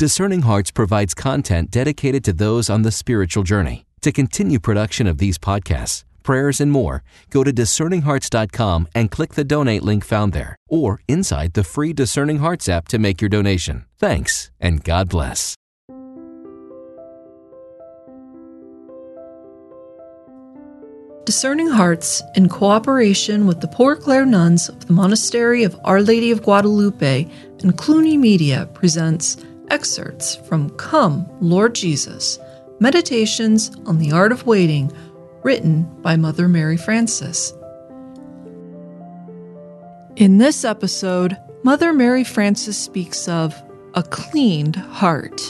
Discerning Hearts provides content dedicated to those on the spiritual journey. To continue production of these podcasts, prayers, and more, go to discerninghearts.com and click the donate link found there, or inside the free Discerning Hearts app to make your donation. Thanks, and God bless. Discerning Hearts, in cooperation with the Poor Clare Nuns of the Monastery of Our Lady of Guadalupe and Cluny Media, presents excerpts from Come, Lord Jesus Meditations on the Art of Waiting, written by Mother Mary Francis. In this episode, Mother Mary Francis speaks of a cleaned heart.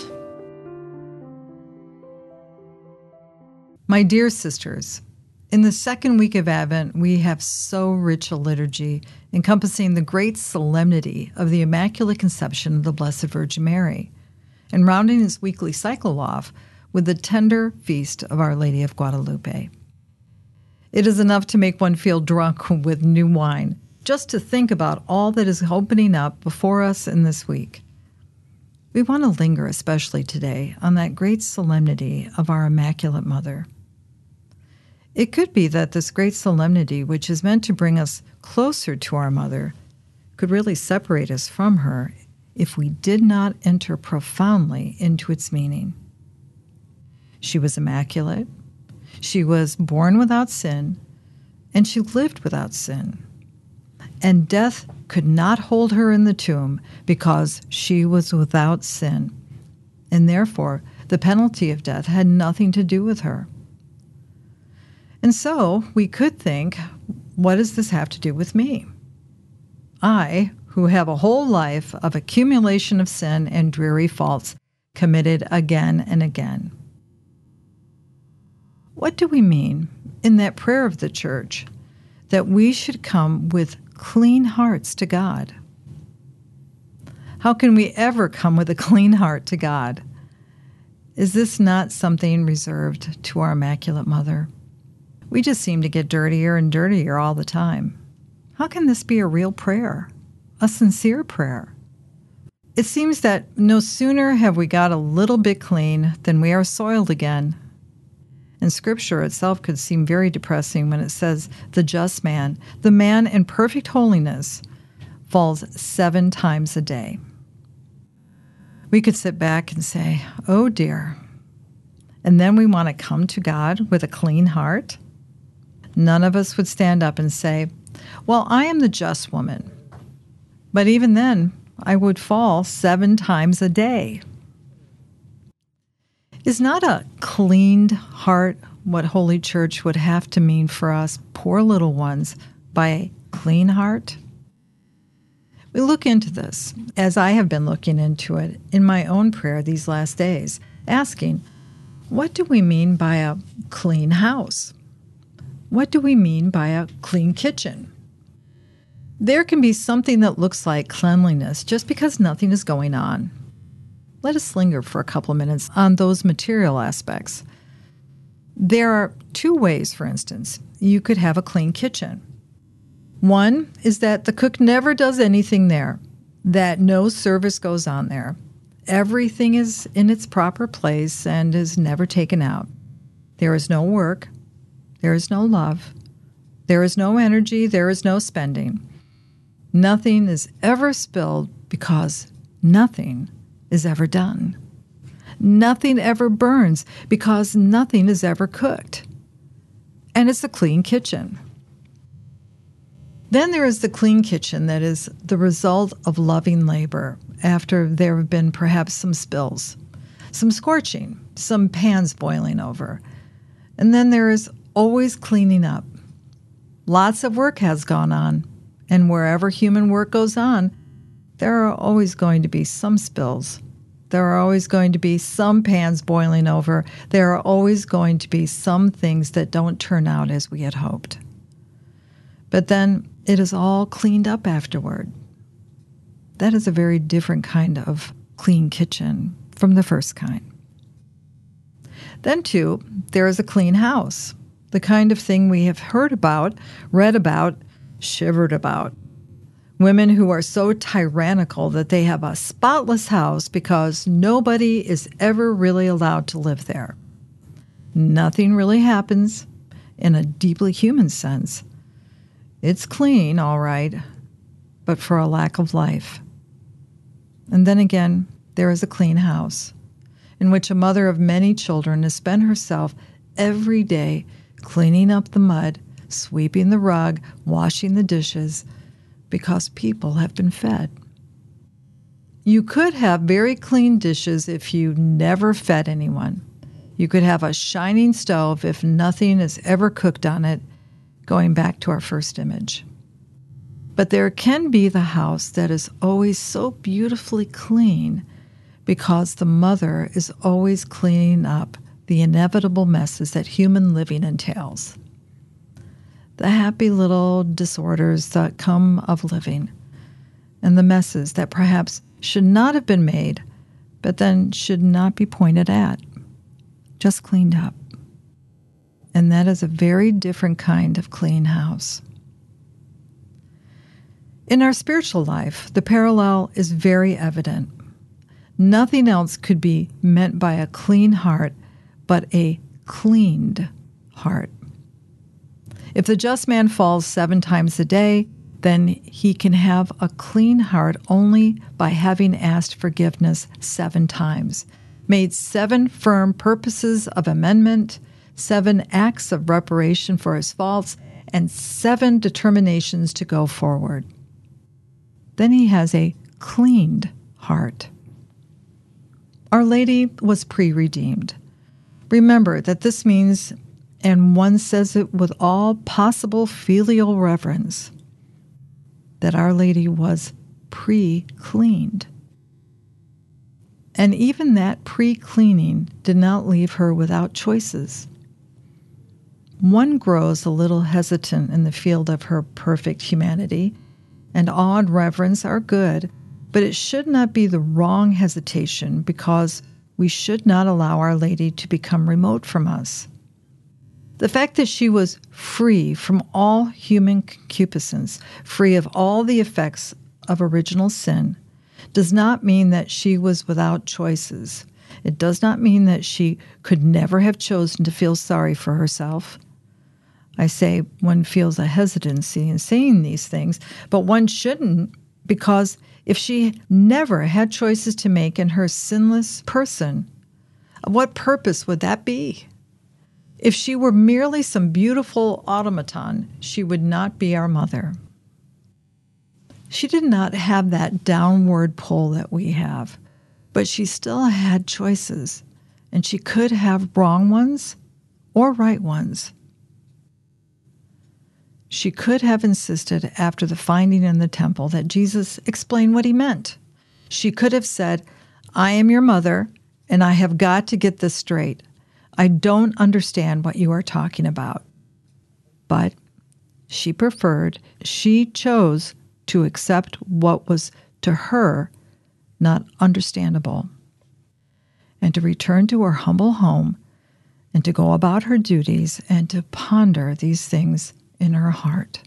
My dear sisters, in the second week of Advent, we have so rich a liturgy encompassing the great solemnity of the Immaculate Conception of the Blessed Virgin Mary, and rounding its weekly cycle off with the tender feast of Our Lady of Guadalupe. It is enough to make one feel drunk with new wine, just to think about all that is opening up before us in this week. We want to linger especially today on that great solemnity of our Immaculate Mother. It could be that this great solemnity, which is meant to bring us closer to our mother, could really separate us from her if we did not enter profoundly into its meaning. She was immaculate, she was born without sin, and she lived without sin. And death could not hold her in the tomb because she was without sin. And therefore, the penalty of death had nothing to do with her. And so we could think, what does this have to do with me? I, who have a whole life of accumulation of sin and dreary faults committed again and again. What do we mean in that prayer of the church that we should come with clean hearts to God? How can we ever come with a clean heart to God? Is this not something reserved to our Immaculate Mother? We just seem to get dirtier and dirtier all the time. How can this be a real prayer, a sincere prayer? It seems that no sooner have we got a little bit clean than we are soiled again. And scripture itself could seem very depressing when it says, the just man, the man in perfect holiness, falls seven times a day. We could sit back and say, oh dear. And then we want to come to God with a clean heart none of us would stand up and say, Well, I am the just woman. But even then, I would fall seven times a day. Is not a cleaned heart what Holy Church would have to mean for us, poor little ones, by a clean heart? We look into this, as I have been looking into it in my own prayer these last days, asking, what do we mean by a clean house? What do we mean by a clean kitchen? There can be something that looks like cleanliness just because nothing is going on. Let us linger for a couple of minutes on those material aspects. There are two ways, for instance, you could have a clean kitchen. One is that the cook never does anything there, that no service goes on there. Everything is in its proper place and is never taken out. There is no work, there is no love. There is no energy. There is no spending. Nothing is ever spilled because nothing is ever done. Nothing ever burns because nothing is ever cooked. And it's a clean kitchen. Then there is the clean kitchen that is the result of loving labor after there have been perhaps some spills, some scorching, some pans boiling over. And then there is always cleaning up. Lots of work has gone on, and wherever human work goes on, there are always going to be some spills. There are always going to be some pans boiling over. There are always going to be some things that don't turn out as we had hoped. But then it is all cleaned up afterward. That is a very different kind of clean kitchen from the first kind. Then, too, there is a clean house the kind of thing we have heard about, read about, shivered about. Women who are so tyrannical that they have a spotless house because nobody is ever really allowed to live there. Nothing really happens in a deeply human sense. It's clean, all right, but for a lack of life. And then again, there is a clean house in which a mother of many children has spent herself every day cleaning up the mud, sweeping the rug, washing the dishes, because people have been fed. You could have very clean dishes if you never fed anyone. You could have a shining stove if nothing is ever cooked on it, going back to our first image. But there can be the house that is always so beautifully clean because the mother is always cleaning up the inevitable messes that human living entails. The happy little disorders that come of living, and the messes that perhaps should not have been made, but then should not be pointed at just cleaned up. And that is a very different kind of clean house. In our spiritual life, the parallel is very evident. Nothing else could be meant by a clean heart but a cleaned heart. If the just man falls seven times a day, then he can have a clean heart only by having asked forgiveness seven times made seven firm purposes of amendment, seven acts of reparation for his faults, and seven determinations to go forward. Then he has a cleaned heart. Our Lady was pre redeemed. Remember that this means, and one says it with all possible filial reverence, that Our Lady was pre cleaned. And even that pre cleaning did not leave her without choices. One grows a little hesitant in the field of her perfect humanity, and awe and reverence are good, but it should not be the wrong hesitation because we should not allow Our Lady to become remote from us. The fact that she was free from all human concupiscence, free of all the effects of original sin, does not mean that she was without choices. It does not mean that she could never have chosen to feel sorry for herself. I say one feels a hesitancy in saying these things, but one shouldn't because if she never had choices to make in her sinless person, what purpose would that be? If she were merely some beautiful automaton, she would not be our mother. She did not have that downward pull that we have, but she still had choices, and she could have wrong ones or right ones. She could have insisted after the finding in the temple that Jesus explain what he meant. She could have said, I am your mother, and I have got to get this straight. I don't understand what you are talking about. But she preferred, she chose to accept what was to her not understandable, and to return to her humble home and to go about her duties and to ponder these things in her heart.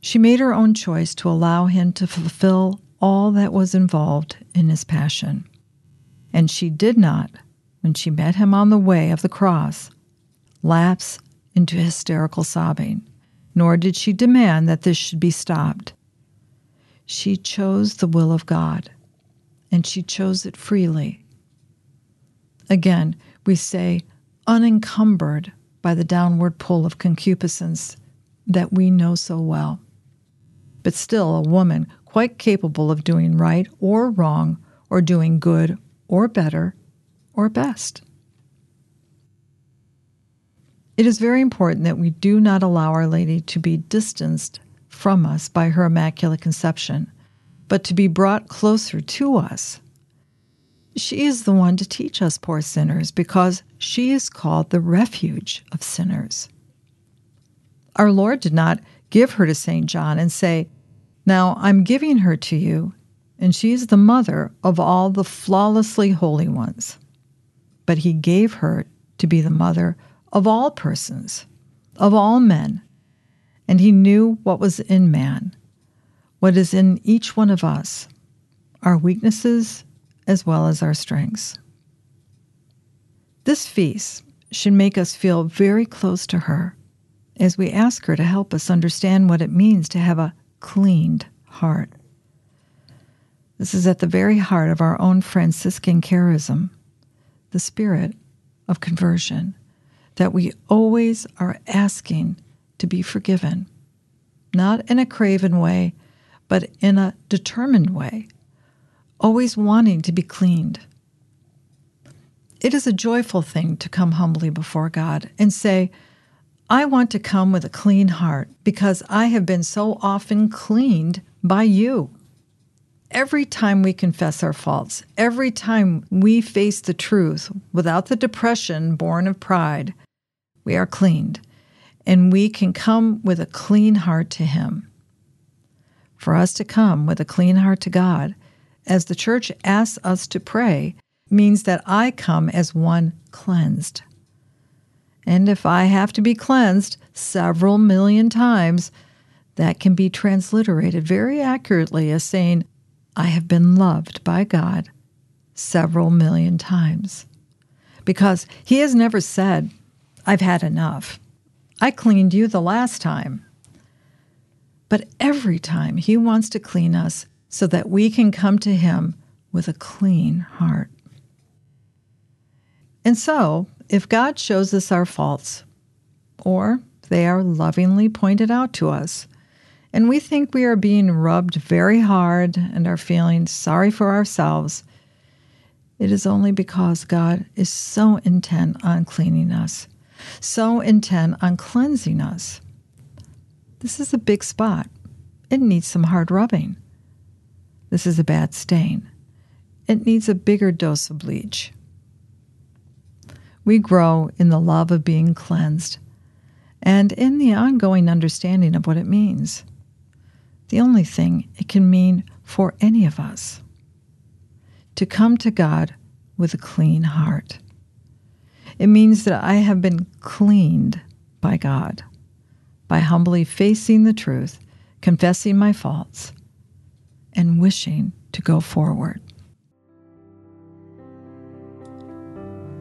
She made her own choice to allow him to fulfill all that was involved in his passion. And she did not, when she met him on the way of the cross, lapse into hysterical sobbing nor did she demand that this should be stopped. She chose the will of God, and she chose it freely. Again, we say, unencumbered by the downward pull of concupiscence that we know so well. But still, a woman quite capable of doing right or wrong, or doing good or better or best. It is very important that we do not allow Our Lady to be distanced from us by her Immaculate Conception, but to be brought closer to us. She is the one to teach us, poor sinners, because she is called the refuge of sinners. Our Lord did not give her to St. John and say, Now I'm giving her to you, and she is the mother of all the flawlessly holy ones. But he gave her to be the mother of all persons, of all men, and he knew what was in man, what is in each one of us, our weaknesses as well as our strengths. This feast should make us feel very close to her as we ask her to help us understand what it means to have a cleaned heart. This is at the very heart of our own Franciscan charism, the spirit of conversion, that we always are asking to be forgiven, not in a craven way, but in a determined way, always wanting to be cleaned. It is a joyful thing to come humbly before God and say, I want to come with a clean heart because I have been so often cleaned by you. Every time we confess our faults, every time we face the truth without the depression born of pride, we are cleaned and we can come with a clean heart to Him. For us to come with a clean heart to God, as the church asks us to pray, means that I come as one cleansed. And if I have to be cleansed several million times, that can be transliterated very accurately as saying, I have been loved by God several million times. Because He has never said, I've had enough. I cleaned you the last time. But every time He wants to clean us so that we can come to Him with a clean heart. And so, if God shows us our faults, or they are lovingly pointed out to us, and we think we are being rubbed very hard and are feeling sorry for ourselves, it is only because God is so intent on cleaning us, so intent on cleansing us. This is a big spot. It needs some hard rubbing. This is a bad stain. It needs a bigger dose of bleach we grow in the love of being cleansed and in the ongoing understanding of what it means. The only thing it can mean for any of us to come to God with a clean heart. It means that I have been cleaned by God by humbly facing the truth, confessing my faults, and wishing to go forward.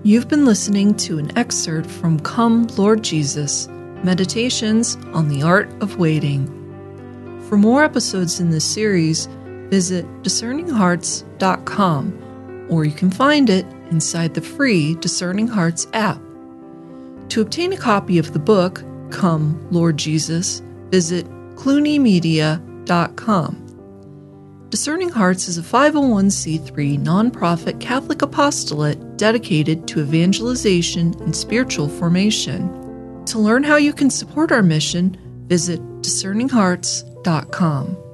You've been listening to an excerpt from Come, Lord Jesus Meditations on the Art of Waiting. For more episodes in this series, visit discerninghearts.com or you can find it inside the free Discerning Hearts app. To obtain a copy of the book, Come, Lord Jesus, visit clunymedia.com. Discerning Hearts is a 501c3 nonprofit Catholic apostolate dedicated to evangelization and spiritual formation. To learn how you can support our mission, visit discerninghearts.com.